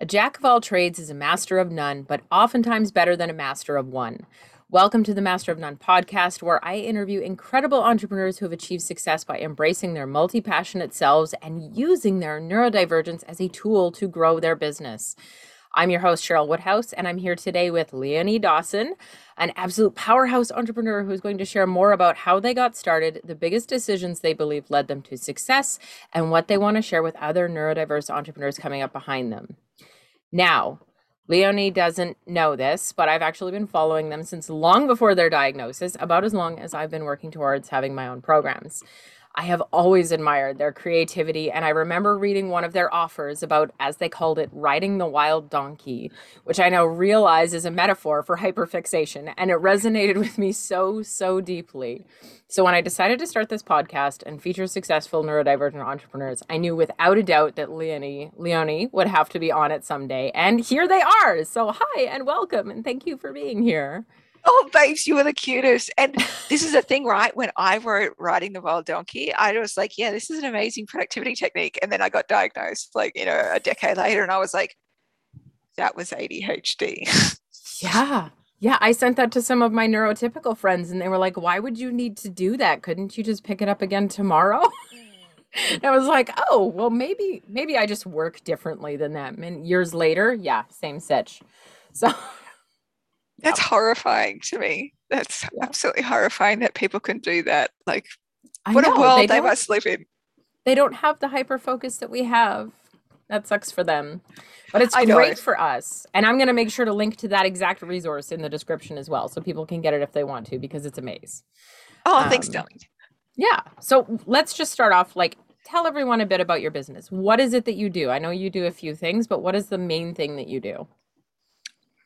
A jack of all trades is a master of none, but oftentimes better than a master of one. Welcome to the Master of None podcast, where I interview incredible entrepreneurs who have achieved success by embracing their multi passionate selves and using their neurodivergence as a tool to grow their business. I'm your host, Cheryl Woodhouse, and I'm here today with Leonie Dawson, an absolute powerhouse entrepreneur who's going to share more about how they got started, the biggest decisions they believe led them to success, and what they want to share with other neurodiverse entrepreneurs coming up behind them. Now, Leonie doesn't know this, but I've actually been following them since long before their diagnosis, about as long as I've been working towards having my own programs. I have always admired their creativity, and I remember reading one of their offers about, as they called it, riding the wild donkey, which I now realize is a metaphor for hyperfixation, and it resonated with me so, so deeply. So when I decided to start this podcast and feature successful neurodivergent entrepreneurs, I knew without a doubt that Leonie, Leonie would have to be on it someday, and here they are. So hi and welcome, and thank you for being here. Oh, babes, you were the cutest. And this is a thing, right? When I wrote Riding the Wild Donkey, I was like, yeah, this is an amazing productivity technique. And then I got diagnosed like, you know, a decade later. And I was like, that was ADHD. yeah. Yeah. I sent that to some of my neurotypical friends and they were like, why would you need to do that? Couldn't you just pick it up again tomorrow? and I was like, oh, well, maybe, maybe I just work differently than that. And years later, yeah, same sitch. So that's horrifying to me. That's yeah. absolutely horrifying that people can do that. Like, I what know, a world they, they must live in. They don't have the hyper focus that we have. That sucks for them. But it's great for us. And I'm going to make sure to link to that exact resource in the description as well so people can get it if they want to because it's amazing. Oh, um, thanks, darling. Yeah. So let's just start off like tell everyone a bit about your business. What is it that you do? I know you do a few things, but what is the main thing that you do?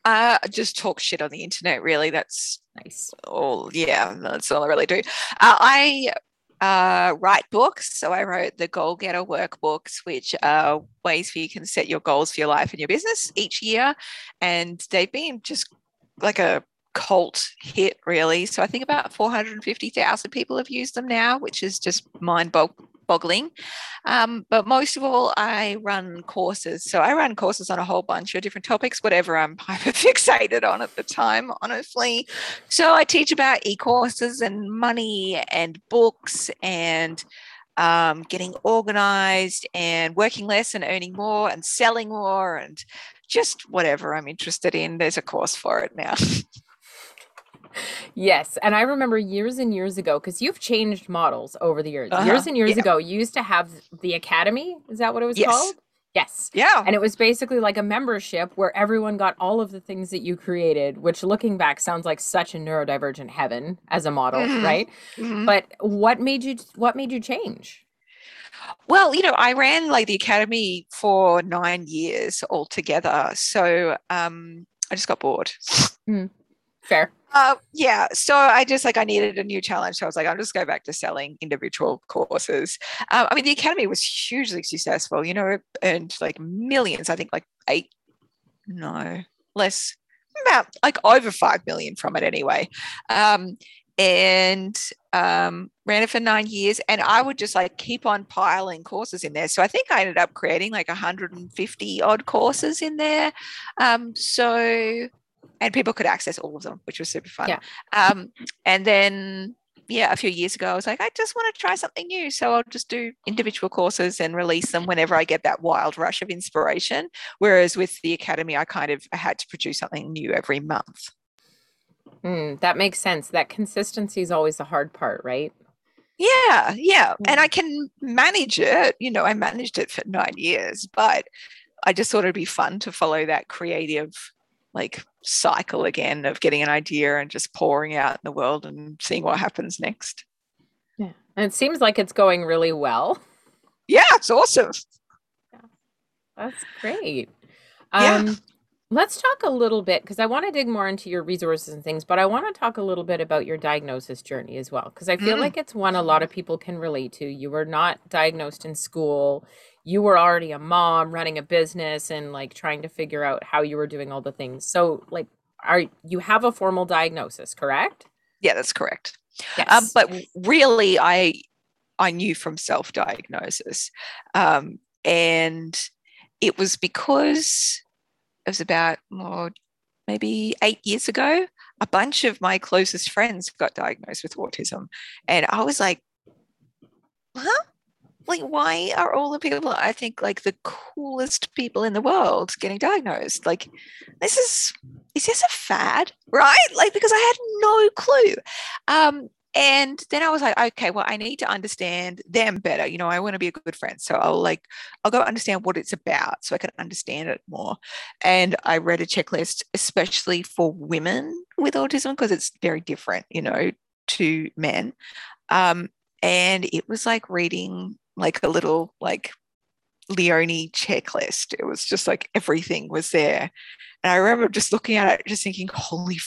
Uh, just talk shit on the internet, really. That's nice. All, yeah, that's all I really do. Uh, I uh, write books. So I wrote the Goal Getter workbooks, which are ways for you can set your goals for your life and your business each year. And they've been just like a cult hit, really. So I think about 450,000 people have used them now, which is just mind boggling. Um, but most of all, I run courses. So I run courses on a whole bunch of different topics, whatever I'm hyper fixated on at the time, honestly. So I teach about e courses and money and books and um, getting organized and working less and earning more and selling more and just whatever I'm interested in. There's a course for it now. Yes, and I remember years and years ago because you've changed models over the years. Uh-huh. Years and years yeah. ago, you used to have the academy. Is that what it was yes. called? Yes. Yeah. And it was basically like a membership where everyone got all of the things that you created, which looking back sounds like such a neurodivergent heaven as a model, mm-hmm. right? Mm-hmm. But what made you what made you change? Well, you know, I ran like the academy for nine years altogether. So um I just got bored. Mm. Fair. Uh, yeah. So I just like I needed a new challenge. So I was like, I'll just go back to selling individual courses. Um, I mean, the academy was hugely successful. You know, it earned like millions. I think like eight, no, less, about like over five million from it anyway. Um, and um, ran it for nine years. And I would just like keep on piling courses in there. So I think I ended up creating like 150 odd courses in there. Um, so and people could access all of them, which was super fun. Yeah. Um, and then yeah, a few years ago, I was like, I just want to try something new. So I'll just do individual courses and release them whenever I get that wild rush of inspiration. Whereas with the academy, I kind of had to produce something new every month. Mm, that makes sense. That consistency is always the hard part, right? Yeah, yeah. And I can manage it. You know, I managed it for nine years, but I just thought it'd be fun to follow that creative like cycle again of getting an idea and just pouring out in the world and seeing what happens next. Yeah. And it seems like it's going really well. Yeah, it's awesome. Yeah. That's great. Um, yeah. Let's talk a little bit because I want to dig more into your resources and things, but I want to talk a little bit about your diagnosis journey as well because I feel mm. like it's one a lot of people can relate to. You were not diagnosed in school you were already a mom running a business and like trying to figure out how you were doing all the things. So like are you have a formal diagnosis, correct? Yeah, that's correct. Yes. Um, but really I I knew from self-diagnosis. Um, and it was because it was about more maybe eight years ago. A bunch of my closest friends got diagnosed with autism, and I was like, "Huh? Like, why are all the people I think like the coolest people in the world getting diagnosed? Like, this is is this a fad, right? Like, because I had no clue. Um, and then I was like, okay, well, I need to understand them better. You know, I want to be a good friend. So I'll like, I'll go understand what it's about so I can understand it more. And I read a checklist, especially for women with autism, because it's very different, you know, to men. Um, and it was like reading like a little like Leonie checklist. It was just like everything was there. And I remember just looking at it, just thinking, holy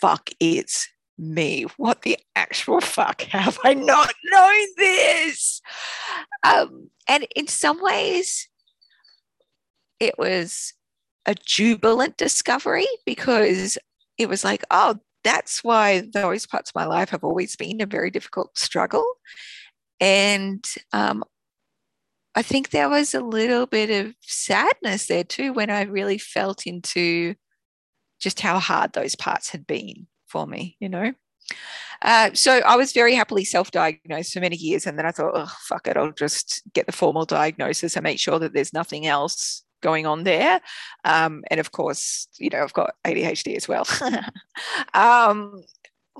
fuck, it's me. What the actual fuck have I not known this? Um, and in some ways, it was a jubilant discovery because it was like, oh, that's why those parts of my life have always been a very difficult struggle. And um, I think there was a little bit of sadness there too when I really felt into just how hard those parts had been for me, you know. Uh, so I was very happily self-diagnosed for many years, and then I thought, oh fuck it, I'll just get the formal diagnosis and make sure that there's nothing else going on there. Um, and of course, you know, I've got ADHD as well. um,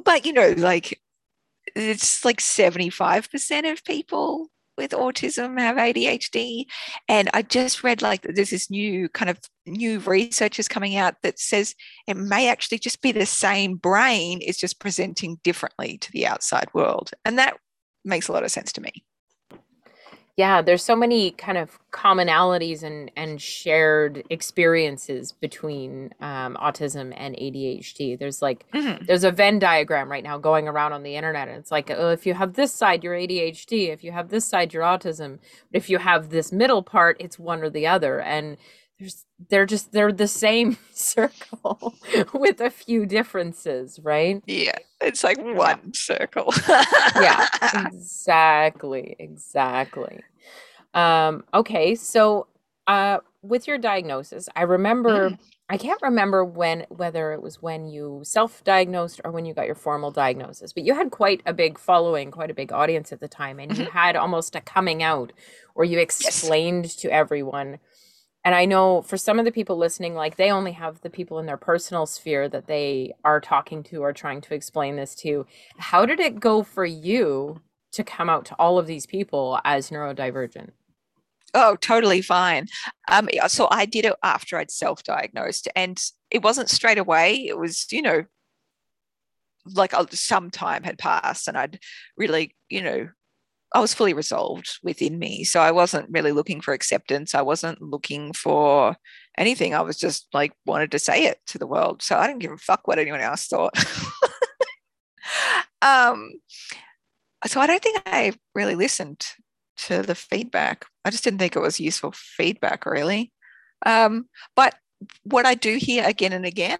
but you know, like it's like 75% of people with autism have ADHD. And I just read like there's this new kind of new research is coming out that says it may actually just be the same brain, it's just presenting differently to the outside world. And that makes a lot of sense to me yeah there's so many kind of commonalities and and shared experiences between um, autism and adhd there's like mm-hmm. there's a venn diagram right now going around on the internet and it's like oh, if you have this side you're adhd if you have this side you're autism. But if you have this middle part it's one or the other. And there's they're just they're the same circle with a few differences right yeah it's like one circle yeah exactly exactly um okay so uh with your diagnosis i remember mm. i can't remember when whether it was when you self-diagnosed or when you got your formal diagnosis but you had quite a big following quite a big audience at the time and you mm-hmm. had almost a coming out where you explained yes. to everyone and I know for some of the people listening, like they only have the people in their personal sphere that they are talking to or trying to explain this to. How did it go for you to come out to all of these people as neurodivergent? Oh, totally fine. Um, so I did it after I'd self diagnosed, and it wasn't straight away. It was, you know, like some time had passed, and I'd really, you know, I was fully resolved within me. So I wasn't really looking for acceptance. I wasn't looking for anything. I was just like wanted to say it to the world. So I didn't give a fuck what anyone else thought. um, so I don't think I really listened to the feedback. I just didn't think it was useful feedback, really. Um, but what I do hear again and again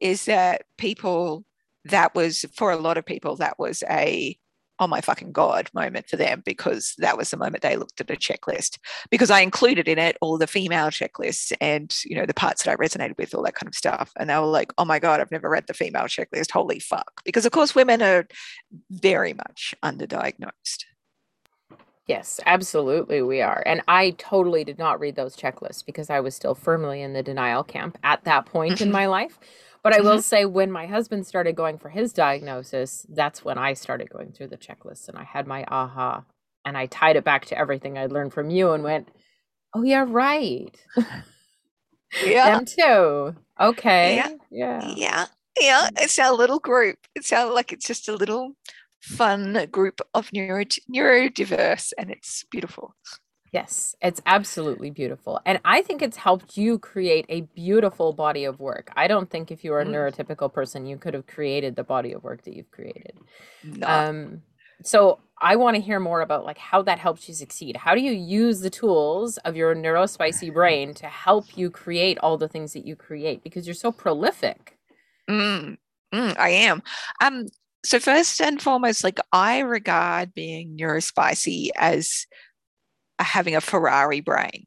is that people, that was for a lot of people, that was a oh my fucking god moment for them because that was the moment they looked at a checklist. Because I included in it all the female checklists and you know the parts that I resonated with all that kind of stuff. And they were like oh my god I've never read the female checklist. Holy fuck. Because of course women are very much underdiagnosed. Yes, absolutely, we are. And I totally did not read those checklists because I was still firmly in the denial camp at that point in mm-hmm. my life. But I will mm-hmm. say, when my husband started going for his diagnosis, that's when I started going through the checklist and I had my aha. And I tied it back to everything I'd learned from you and went, oh, yeah, right. Yeah. Them too. Okay. Yeah. Yeah. Yeah. Yeah. It's our little group. It's our like it's just a little fun group of neuro neurodiverse and it's beautiful. Yes, it's absolutely beautiful. And I think it's helped you create a beautiful body of work. I don't think if you were a mm. neurotypical person, you could have created the body of work that you've created. No. Um, so I want to hear more about like how that helps you succeed. How do you use the tools of your neurospicy brain to help you create all the things that you create? Because you're so prolific. Mm, mm, I am. Um, so first and foremost, like I regard being neurospicy as having a Ferrari brain.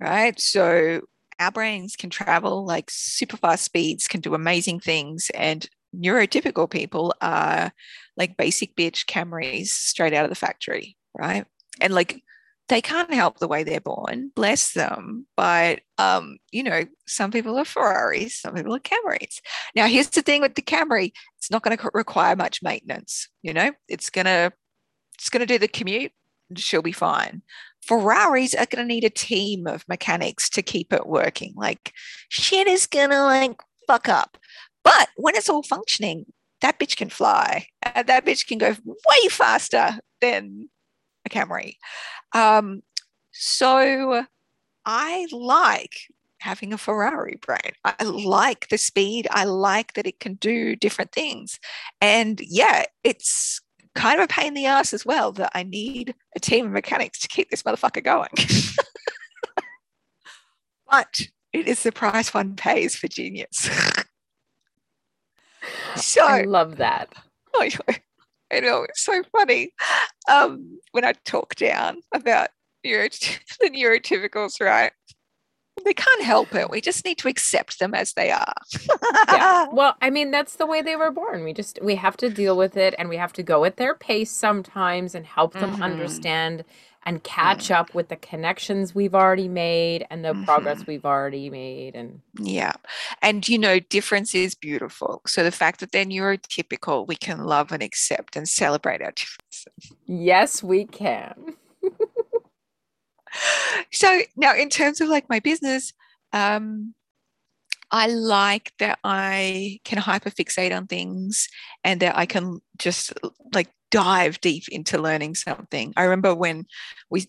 right? So our brains can travel like super fast speeds, can do amazing things, and neurotypical people are like basic bitch Camrys straight out of the factory, right? And like they can't help the way they're born, bless them. But um, you know, some people are Ferraris, some people are Camrys. Now, here's the thing with the Camry: it's not going to require much maintenance. You know, it's gonna it's gonna do the commute. She'll be fine. Ferraris are going to need a team of mechanics to keep it working. Like shit is gonna like fuck up. But when it's all functioning, that bitch can fly. Uh, that bitch can go way faster than a Camry. Um, so I like having a Ferrari brain. I like the speed. I like that it can do different things. And yeah, it's kind of a pain in the ass as well that I need a team of mechanics to keep this motherfucker going. but it is the price one pays for genius. so I love that. I know it's so funny um, when I talk down about neuro- the neurotypicals, right? They can't help it. We just need to accept them as they are. yeah. Well, I mean, that's the way they were born. We just we have to deal with it, and we have to go at their pace sometimes and help them mm-hmm. understand and catch mm. up with the connections we've already made and the mm-hmm. progress we've already made and yeah and you know difference is beautiful so the fact that they're neurotypical we can love and accept and celebrate our differences yes we can so now in terms of like my business um I like that I can hyperfixate on things and that I can just like dive deep into learning something. I remember when we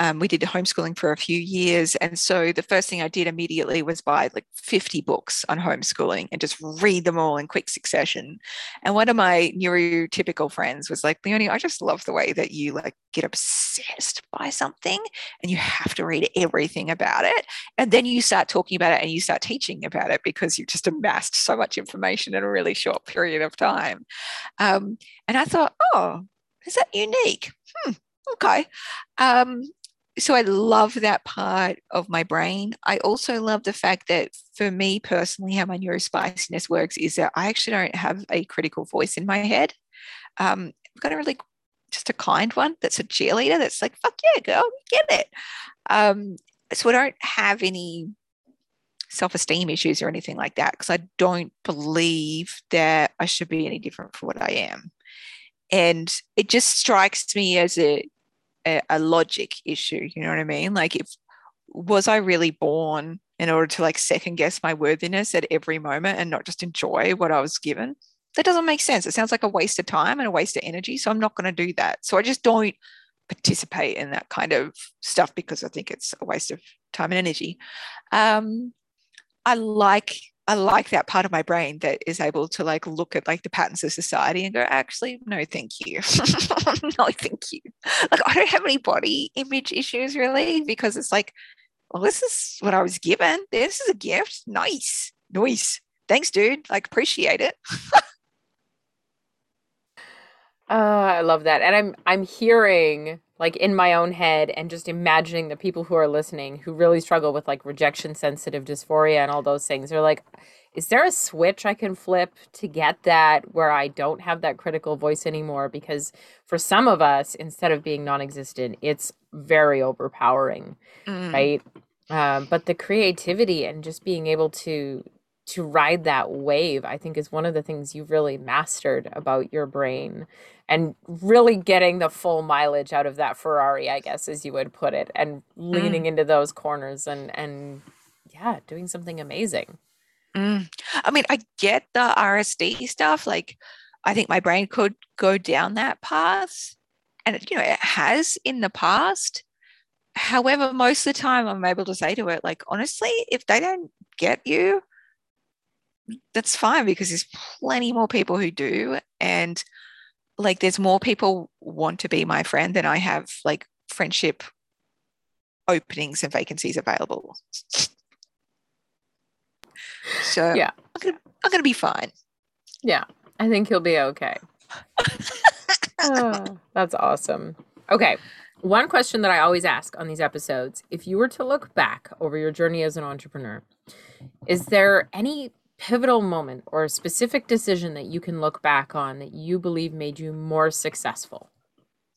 um, we did homeschooling for a few years. And so the first thing I did immediately was buy like 50 books on homeschooling and just read them all in quick succession. And one of my neurotypical friends was like, Leonie, I just love the way that you like get obsessed by something and you have to read everything about it. And then you start talking about it and you start teaching about it because you've just amassed so much information in a really short period of time. Um, and I thought, oh, is that unique? Hmm, okay. Um, so I love that part of my brain. I also love the fact that for me personally, how my neurospiciness works is that I actually don't have a critical voice in my head. Um, I've got a really just a kind one that's a cheerleader that's like, fuck yeah, girl, get it. Um, so I don't have any self-esteem issues or anything like that because I don't believe that I should be any different from what I am. And it just strikes me as a a, a logic issue. You know what I mean? Like, if was I really born in order to like second guess my worthiness at every moment and not just enjoy what I was given? That doesn't make sense. It sounds like a waste of time and a waste of energy. So I'm not going to do that. So I just don't participate in that kind of stuff because I think it's a waste of time and energy. Um, I like I like that part of my brain that is able to like look at like the patterns of society and go, actually, no, thank you. no, thank you. Like I don't have any body image issues really because it's like, well, this is what I was given. This is a gift. Nice. Nice. Thanks, dude. Like appreciate it. uh, I love that. And I'm I'm hearing like in my own head and just imagining the people who are listening who really struggle with like rejection sensitive dysphoria and all those things. They're like is there a switch i can flip to get that where i don't have that critical voice anymore? Because for some of us instead of being non-existent it's very overpowering mm. right? Um, but the creativity and just being able to to ride that wave i think is one of the things you've really mastered about your brain and really getting the full mileage out of that Ferrari, I guess, as you would put it, and leaning mm. into those corners and and yeah, doing something amazing. Mm. I mean, I get the RSD stuff. Like, I think my brain could go down that path, and you know, it has in the past. However, most of the time, I'm able to say to it, like, honestly, if they don't get you, that's fine because there's plenty more people who do, and like there's more people want to be my friend than I have like friendship openings and vacancies available. So yeah, I'm gonna, I'm gonna be fine. Yeah, I think he'll be okay. oh, that's awesome. Okay, One question that I always ask on these episodes if you were to look back over your journey as an entrepreneur, is there any pivotal moment or a specific decision that you can look back on that you believe made you more successful?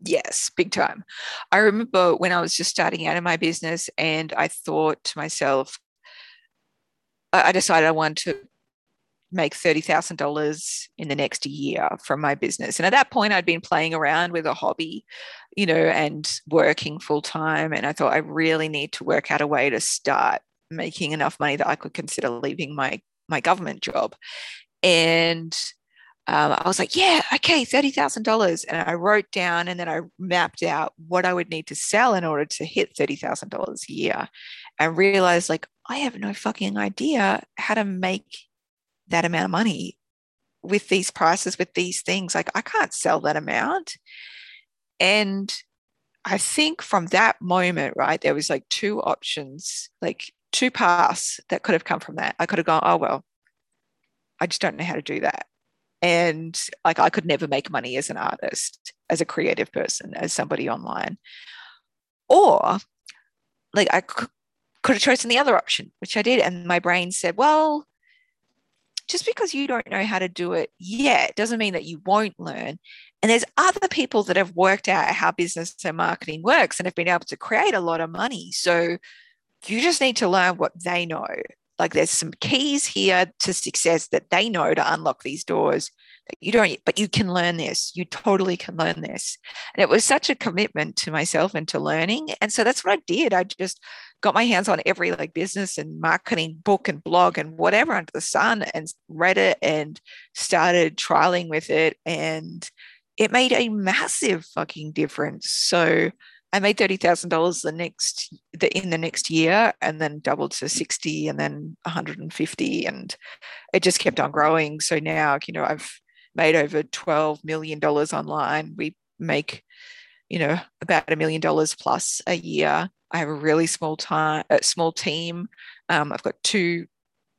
Yes, big time. I remember when I was just starting out in my business and I thought to myself, I decided I wanted to make $30,000 in the next year from my business. And at that point, I'd been playing around with a hobby, you know, and working full time. And I thought I really need to work out a way to start making enough money that I could consider leaving my my government job. And um, I was like, yeah, okay, $30,000. And I wrote down and then I mapped out what I would need to sell in order to hit $30,000 a year and realized, like, I have no fucking idea how to make that amount of money with these prices, with these things. Like, I can't sell that amount. And I think from that moment, right, there was like two options, like two paths that could have come from that. I could have gone, oh, well, I just don't know how to do that. And like, I could never make money as an artist, as a creative person, as somebody online. Or like, I could, have chosen the other option, which I did. And my brain said, well, just because you don't know how to do it yet doesn't mean that you won't learn. And there's other people that have worked out how business and marketing works and have been able to create a lot of money. So you just need to learn what they know. Like there's some keys here to success that they know to unlock these doors that you don't, but you can learn this. You totally can learn this. And it was such a commitment to myself and to learning. And so that's what I did. I just got my hands on every like business and marketing book and blog and whatever under the sun and read it and started trialing with it. And it made a massive fucking difference. So I made thirty thousand dollars the next the in the next year, and then doubled to sixty, and then one hundred and fifty, and it just kept on growing. So now, you know, I've made over twelve million dollars online. We make, you know, about a million dollars plus a year. I have a really small time, small team. Um, I've got two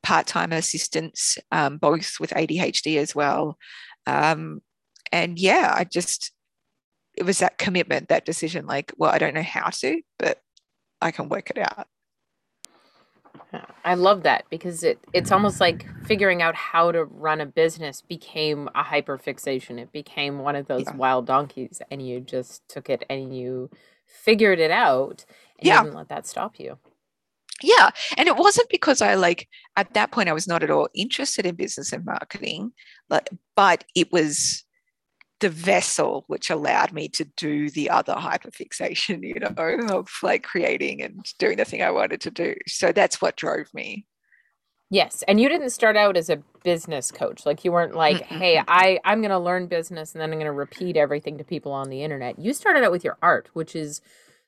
part-time assistants, um, both with ADHD as well. Um, and yeah, I just it was that commitment, that decision, like, well, I don't know how to, but I can work it out. I love that because it it's almost like figuring out how to run a business became a hyper fixation. It became one of those yeah. wild donkeys and you just took it and you figured it out and yeah. didn't let that stop you. Yeah. And it wasn't because I like at that point I was not at all interested in business and marketing, but but it was the vessel which allowed me to do the other hyperfixation, you know, of like creating and doing the thing I wanted to do. So that's what drove me. Yes, and you didn't start out as a business coach. Like you weren't like, mm "Hey, I I'm going to learn business and then I'm going to repeat everything to people on the internet." You started out with your art, which is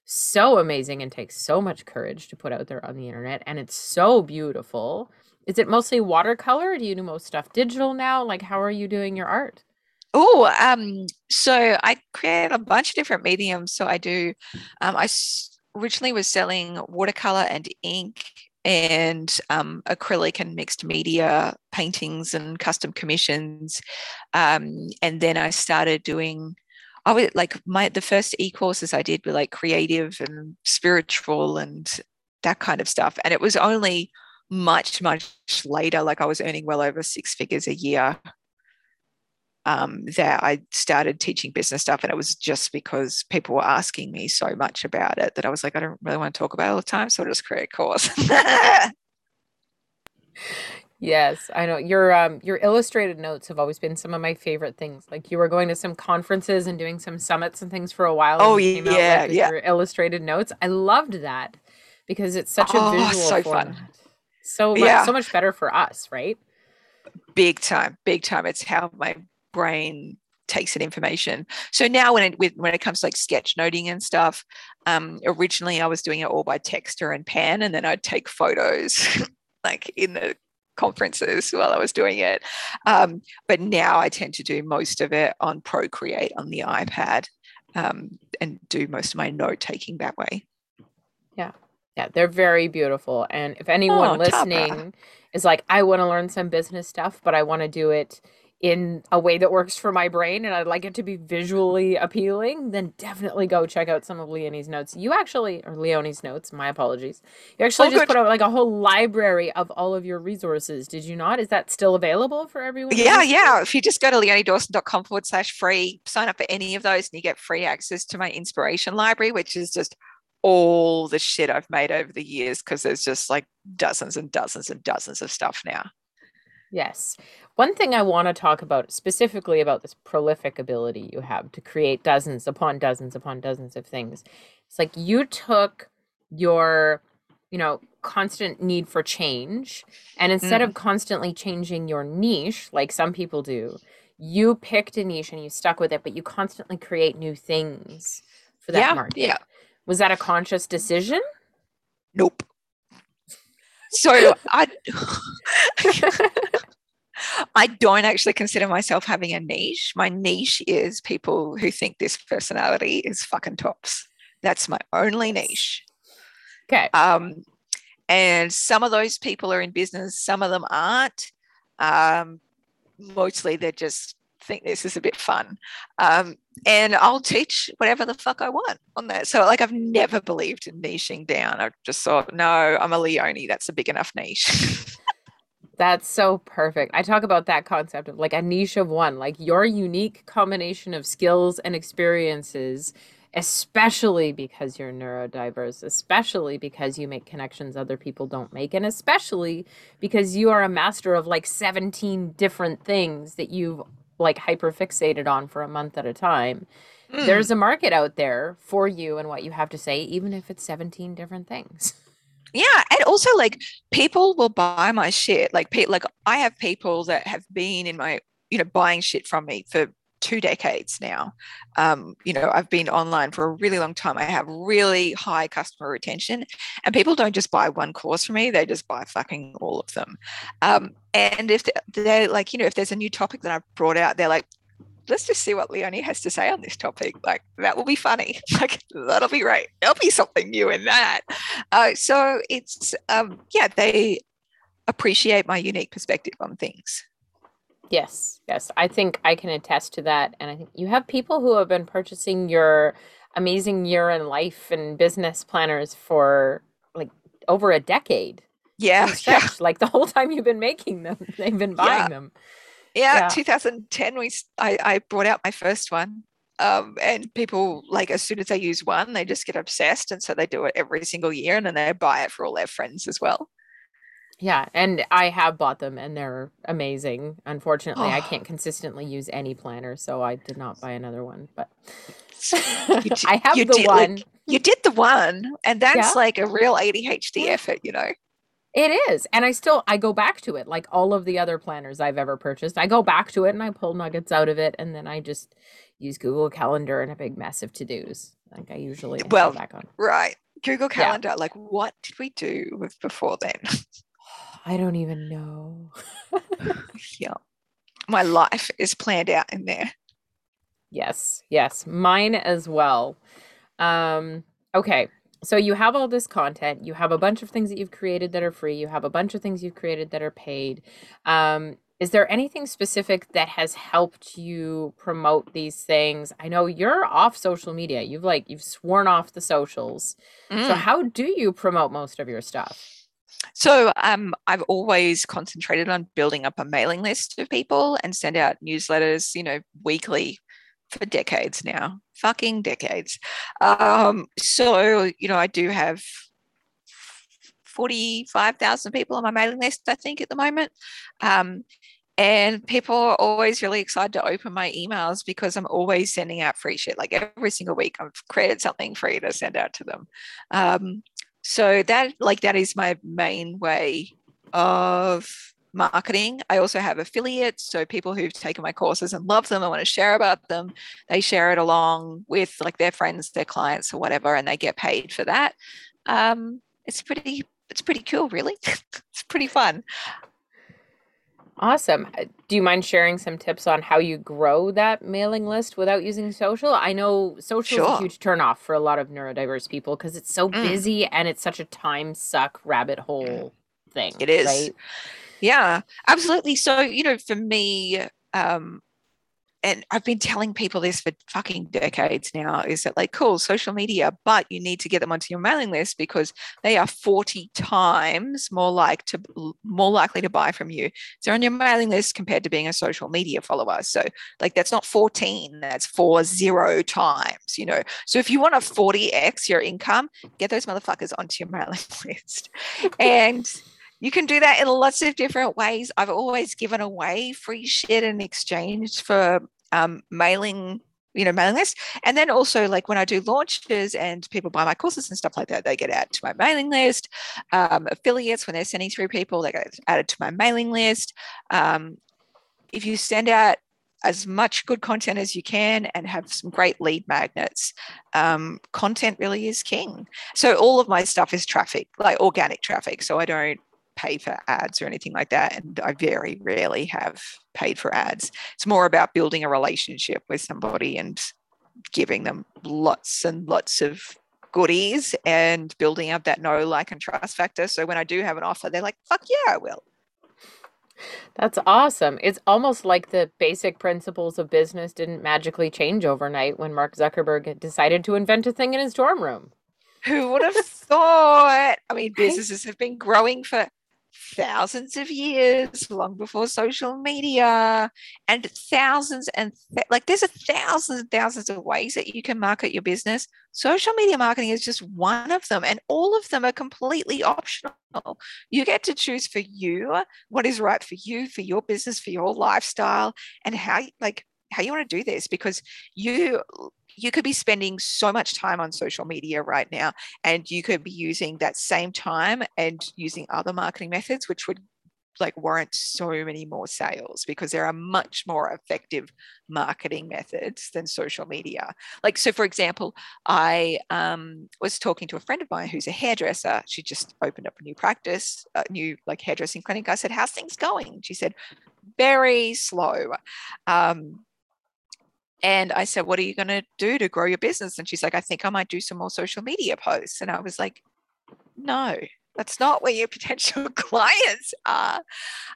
so amazing and takes so much courage to put out there on the internet and it's so beautiful. Is it mostly watercolor? Do you do most stuff digital now? Like how are you doing your art? Oh, um, so I create a bunch of different mediums. So I do, um, I originally was selling watercolor and ink and um, acrylic and mixed media paintings and custom commissions. Um, and then I started doing, I was like my the first e-courses I did were like creative and spiritual and that kind of stuff. And it was only much, much later, like I was earning well over six figures a year um, that I started teaching business stuff. And it was just because people were asking me so much about it that I was like, I don't really want to talk about it all the time. So I'll just create a course. yes, I know. Your um your illustrated notes have always been some of my favorite things. Like you were going to some conferences and doing some summits and things for a while. Oh yeah, out, like, yeah. Your illustrated notes. I loved that because it's such a oh, visual so format. fun. So yeah. so much better for us, right? Big time, big time. It's how my brain takes in information. So now when it with, when it comes to like sketchnoting and stuff, um, originally I was doing it all by texter and pen, and then I'd take photos like in the conferences while I was doing it. Um, but now I tend to do most of it on Procreate on the iPad um, and do most of my note taking that way. Yeah. Yeah, they're very beautiful. And if anyone oh, listening is like, I want to learn some business stuff, but I want to do it in a way that works for my brain and I'd like it to be visually appealing, then definitely go check out some of Leonie's notes. You actually, or Leonie's notes, my apologies. You actually Oh, just good. put out like a whole library of all of your resources, did you not? Is that still available for everyone? Yeah, yeah. If you just go to leoniedawson.com forward slash free, sign up for any of those, and you get free access to my inspiration library, which is just all the shit I've made over the years because there's just like dozens and dozens and dozens of stuff now. Yes. One thing I want to talk about specifically about this prolific ability you have to create dozens upon dozens upon dozens of things. It's like you took your, you know, constant need for change and instead of mm. constantly changing your niche like some people do, you picked a niche and you stuck with it, but you constantly create new things for that yeah, market. yeah. Was that a conscious decision? Nope. So I I don't actually consider myself having a niche. My niche is people who think this personality is fucking tops. That's my only niche. Okay. Um, and some of those people are in business, some of them aren't. Um, mostly they just think this is a bit fun. Um, and I'll teach whatever the fuck I want on that. So, like, I've never believed in niching down. I've just thought, no, I'm a Leonie. That's a big enough niche. That's so perfect. I talk about that concept of like a niche of one, like your unique combination of skills and experiences, especially because you're neurodiverse, especially because you make connections other people don't make, and especially because you are a master of like 17 different things that you've like hyper fixated on for a month at a time. Mm. There's a market out there for you and what you have to say, even if it's 17 different things. Yeah, and also like people will buy my shit. Like, pe- like I have people that have been in my, you know, buying shit from me for two decades now. Um, you know, I've been online for a really long time. I have really high customer retention, and people don't just buy one course from me; they just buy fucking all of them. Um, and if they're like, you know, if there's a new topic that I've brought out, they're like. Let's just see what Leonie has to say on this topic. Like that will be funny. Like that'll be great. There'll be something new in that. Uh, so it's um, yeah, they appreciate my unique perspective on things. Yes, yes. I think I can attest to that. And I think you have people who have been purchasing your amazing year in life and business planners for like over a decade. Yeah, yeah. Like the whole time you've been making them, they've been buying Yeah. them. Yeah. Yeah. 2010, we I, I brought out my first one. Um, and people like as soon as they use one, they just get obsessed, and so they do it every single year, and then they buy it for all their friends as well. Yeah, and I have bought them and they're amazing. Unfortunately, I Oh. can't consistently use any planner, so I did not buy another one. But You I have the did, like, one. You did the one, and that's Yeah. like a real ADHD effort, you know. It is. And I still I go back to it like all of the other planners I've ever purchased. I go back to it and I pull nuggets out of it and then I just use Google Calendar and a big mess of to-dos. Like I usually Well, back on. Right. Google Yeah. Calendar, like what did we do with before then? I don't even know. yeah. My life is planned out in there. Yes, yes, mine as well. Um, okay, so you have all this content, you have a bunch of things that you've created that are free, you have a bunch of things you've created that are paid. Um, is there anything specific that has helped you promote these things? I know you're off social media. You've like you've sworn off the socials. So Mm. how do you promote most of your stuff? So um, I've always concentrated on building up a mailing list of people and send out newsletters, you know, weekly for decades now, fucking decades. Um, so, you know, I do have 45,000 people on my mailing list, I think, at the moment. Um, and people are always really excited to open my emails because I'm always sending out free shit. Like every single week, I've created something free to send out to them. Um, so that, like, that is my main way of marketing. I also have affiliates, so people who've taken my courses and love them and want to share about them, they share it along with like their friends, their clients, or whatever, and they get paid for that. Um, it's pretty, it's pretty cool, really. it's pretty fun. Awesome. Uh, Do you mind sharing some tips on how you grow that mailing list without using social? I know social is a huge turnoff for a lot of neurodiverse people because it's so Mm. busy and it's such a time suck rabbit hole thing. It is. Right? Yeah, absolutely. So, you know, for me, um, and I've been telling people this for fucking decades now is that like cool social media, but you need to get them onto your mailing list because they are 40 times more like to more likely to buy from you. So on your mailing list compared to being a social media follower. So like that's not 14, that's four zero times, you know. So if you want to 40x your income, get those motherfuckers onto your mailing list. and you can do that in lots of different ways. I've always given away free shit in exchange for um, mailing you know mailing list and then also like when i do launches and people buy my courses and stuff like that they get added to my mailing list. Um, affiliates when they're sending through people they get added to my mailing list. Um, if you send out as much good content as you can and have some great lead magnets um, content really is king. So all of my stuff is traffic like organic traffic. So i don't pay for ads or anything like that. And I very rarely have paid for ads. It's more about building a relationship with somebody and giving them lots and lots of goodies and building up that know, like, and trust factor. So when I do have an offer, they're like, fuck yeah, I will. That's awesome. It's almost like the basic principles of business didn't magically change overnight when Mark Zuckerberg decided to invent a thing in his dorm room. Who would have thought? I mean, businesses have been growing for thousands of years, long before social media, and thousands and th- like there's a thousands and thousands of ways that you can market your business. Social media marketing is just one of them, and all of them are completely optional. You get to choose for you what is right for you, for your business, for your lifestyle, and how like how you want to do this because you you could be spending so much time on social media right now and you could be using that same time and using other marketing methods which would like warrant so many more sales because there are much more effective marketing methods than social media. Like, so for example, I um, was talking to a friend of mine who's a hairdresser. She just opened up a new practice, a new like hairdressing clinic. I said, How's things going? She said, Very slow. Um, and I said, What are you going to do to grow your business? And she's like, I think I might do some more social media posts. And I was like, No, that's not where your potential clients are.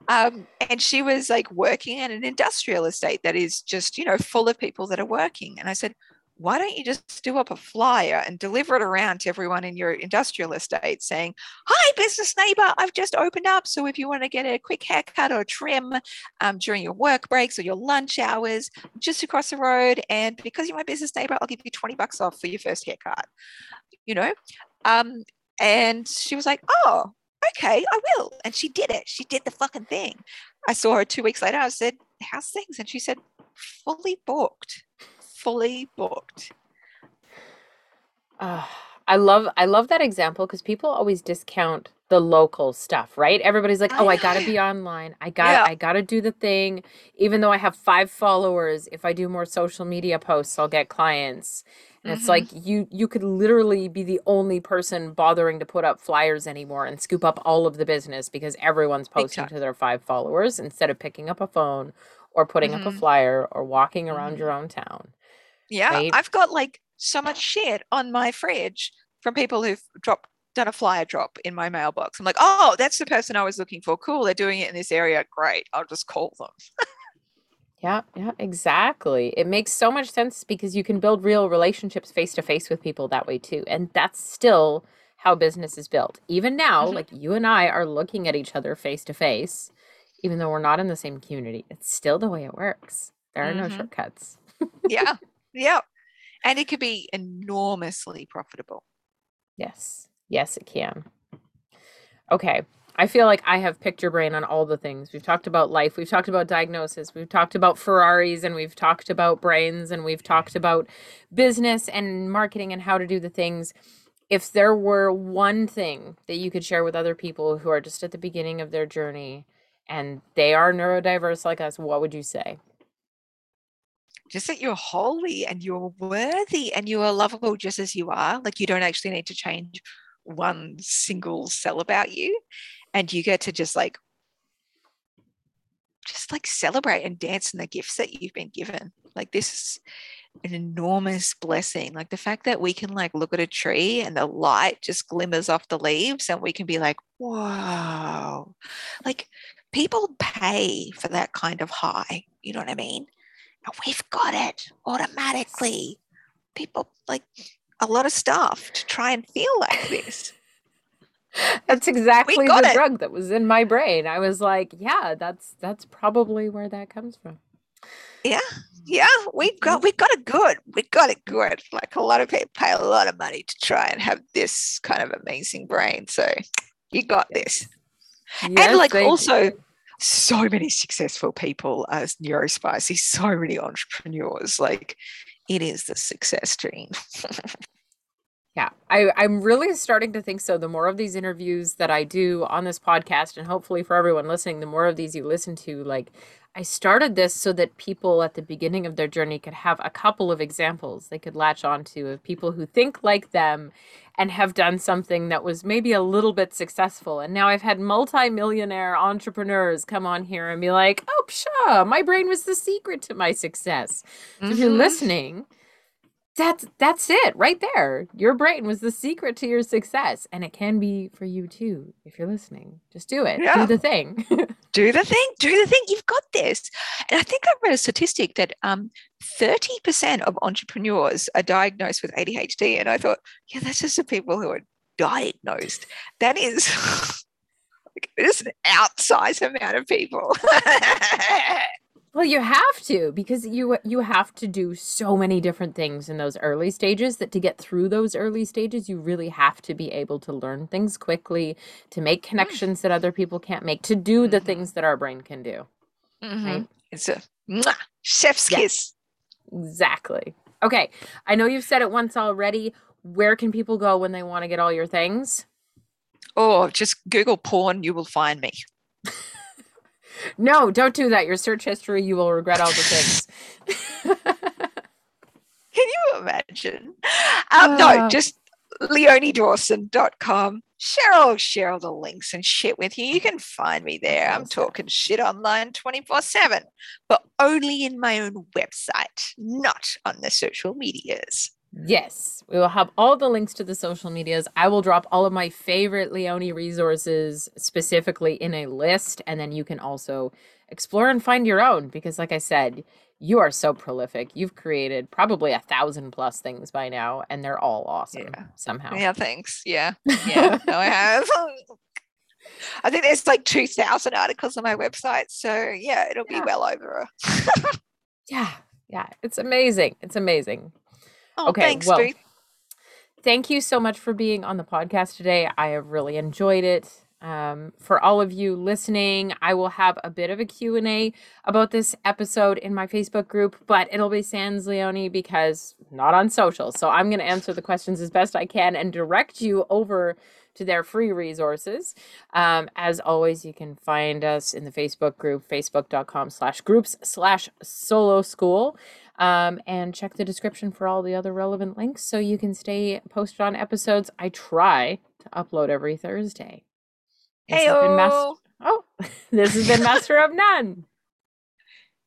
Um, and she was like working in an industrial estate that is just, you know, full of people that are working. And I said, why don't you just do up a flyer and deliver it around to everyone in your industrial estate saying, Hi, business neighbor, I've just opened up. So if you want to get a quick haircut or trim um, during your work breaks or your lunch hours, just across the road. And because you're my business neighbor, I'll give you 20 bucks off for your first haircut, you know? Um, and she was like, Oh, okay, I will. And she did it. She did the fucking thing. I saw her two weeks later. I said, How's things? And she said, Fully booked fully booked. Uh, I love I love that example because people always discount the local stuff, right? Everybody's like, "Oh, I got to be online. I got yeah. I got to do the thing even though I have 5 followers, if I do more social media posts, I'll get clients." And mm-hmm. it's like you you could literally be the only person bothering to put up flyers anymore and scoop up all of the business because everyone's posting to their 5 followers instead of picking up a phone or putting mm-hmm. up a mm-hmm. flyer or walking around mm-hmm. your own town. Yeah, right? I've got like so much shit on my fridge from people who've dropped done a flyer drop in my mailbox. I'm like, oh, that's the person I was looking for. Cool, they're doing it in this area. Great, I'll just call them. yeah, yeah, exactly. It makes so much sense because you can build real relationships face to face with people that way too. And that's still how business is built. Even now, mm-hmm. like you and I are looking at each other face to face, even though we're not in the same community. It's still the way it works. There are mm-hmm. no shortcuts. yeah. Yeah. And it could be enormously profitable. Yes. Yes, it can. Okay. I feel like I have picked your brain on all the things. We've talked about life, we've talked about diagnosis, we've talked about Ferraris, and we've talked about brains, and we've talked about business and marketing and how to do the things. If there were one thing that you could share with other people who are just at the beginning of their journey and they are neurodiverse like us, what would you say? Just that you're holy and you're worthy and you are lovable just as you are. Like you don't actually need to change one single cell about you. And you get to just like, just like celebrate and dance in the gifts that you've been given. Like this is an enormous blessing. Like the fact that we can like look at a tree and the light just glimmers off the leaves and we can be like, wow. Like people pay for that kind of high You know what I mean? We've got it automatically. People like a lot of stuff to try and feel like this. That's exactly the it. drug that was in my brain. I was like, yeah, that's that's probably where that comes from. Yeah, yeah, we got we got it good. We got it good. Like a lot of people pay a lot of money to try and have this kind of amazing brain. So you got this. Yes, and like also so many successful people as neurospicy, so many entrepreneurs. Like it is the success dream. Yeah, I, I'm really starting to think so. The more of these interviews that I do on this podcast, and hopefully for everyone listening, the more of these you listen to, like I started this so that people at the beginning of their journey could have a couple of examples they could latch onto of people who think like them and have done something that was maybe a little bit successful. And now I've had multi-millionaire entrepreneurs come on here and be like, oh, pshaw, my brain was the secret to my success. So if you're Mhm. listening, that's that's it right there. Your brain was the secret to your success, and it can be for you too if you're listening. Just do it. Yeah. Do the thing. do the thing, do the thing. You've got this. And I think I read a statistic that um, 30% of entrepreneurs are diagnosed with ADHD. And I thought, yeah, that's just the people who are diagnosed. That is like, it is an outsized amount of people. well, you have to because you you have to do so many different things in those early stages that to get through those early stages, you really have to be able to learn things quickly, to make connections that other people can't make, to do the Mhm. things that our brain can do. Mhm. Right. It's a mwah, chef's Yeah. kiss. Exactly. Okay. I know you've said it once already. Where can people go when they want to get all your things? Oh, just Google porn, you will find me. No, don't do that. Your search history, you will regret all the things. Can you imagine? Um, Uh. no, just leoniedawson.com. Cheryl, share all the links and shit with you. You can find me there. I'm talking shit online 24 7, but only in my own website, not on the social medias. Yes, we will have all the links to the social medias. I will drop all of my favorite Leonie resources specifically in a list, and then you can also explore and find your own because, like I said, you are so prolific. You've created probably a thousand plus things by now, and they're all awesome Yeah. somehow. Yeah, thanks. Yeah. Yeah. no, I have. I think there's like 2,000 articles on my website. So, yeah, it'll be well over. Yeah, yeah, it's amazing. It's amazing. Oh, Okay, thanks, well. Thank you so much for being on the podcast today. I have really enjoyed it. Um, for all of you listening, I will have a bit of a Q&A about this episode in my Facebook group, but it'll be Sans Leonie because not on social. So I'm going to answer the questions as best I can and direct you over to their free resources. Um, as always, you can find us in the Facebook group, facebook.com slash groups slash solo school. Um, and check the description for all the other relevant links so you can stay posted on episodes. I try to upload every Thursday. This has Mas- Heyo. oh, this has been Master of None.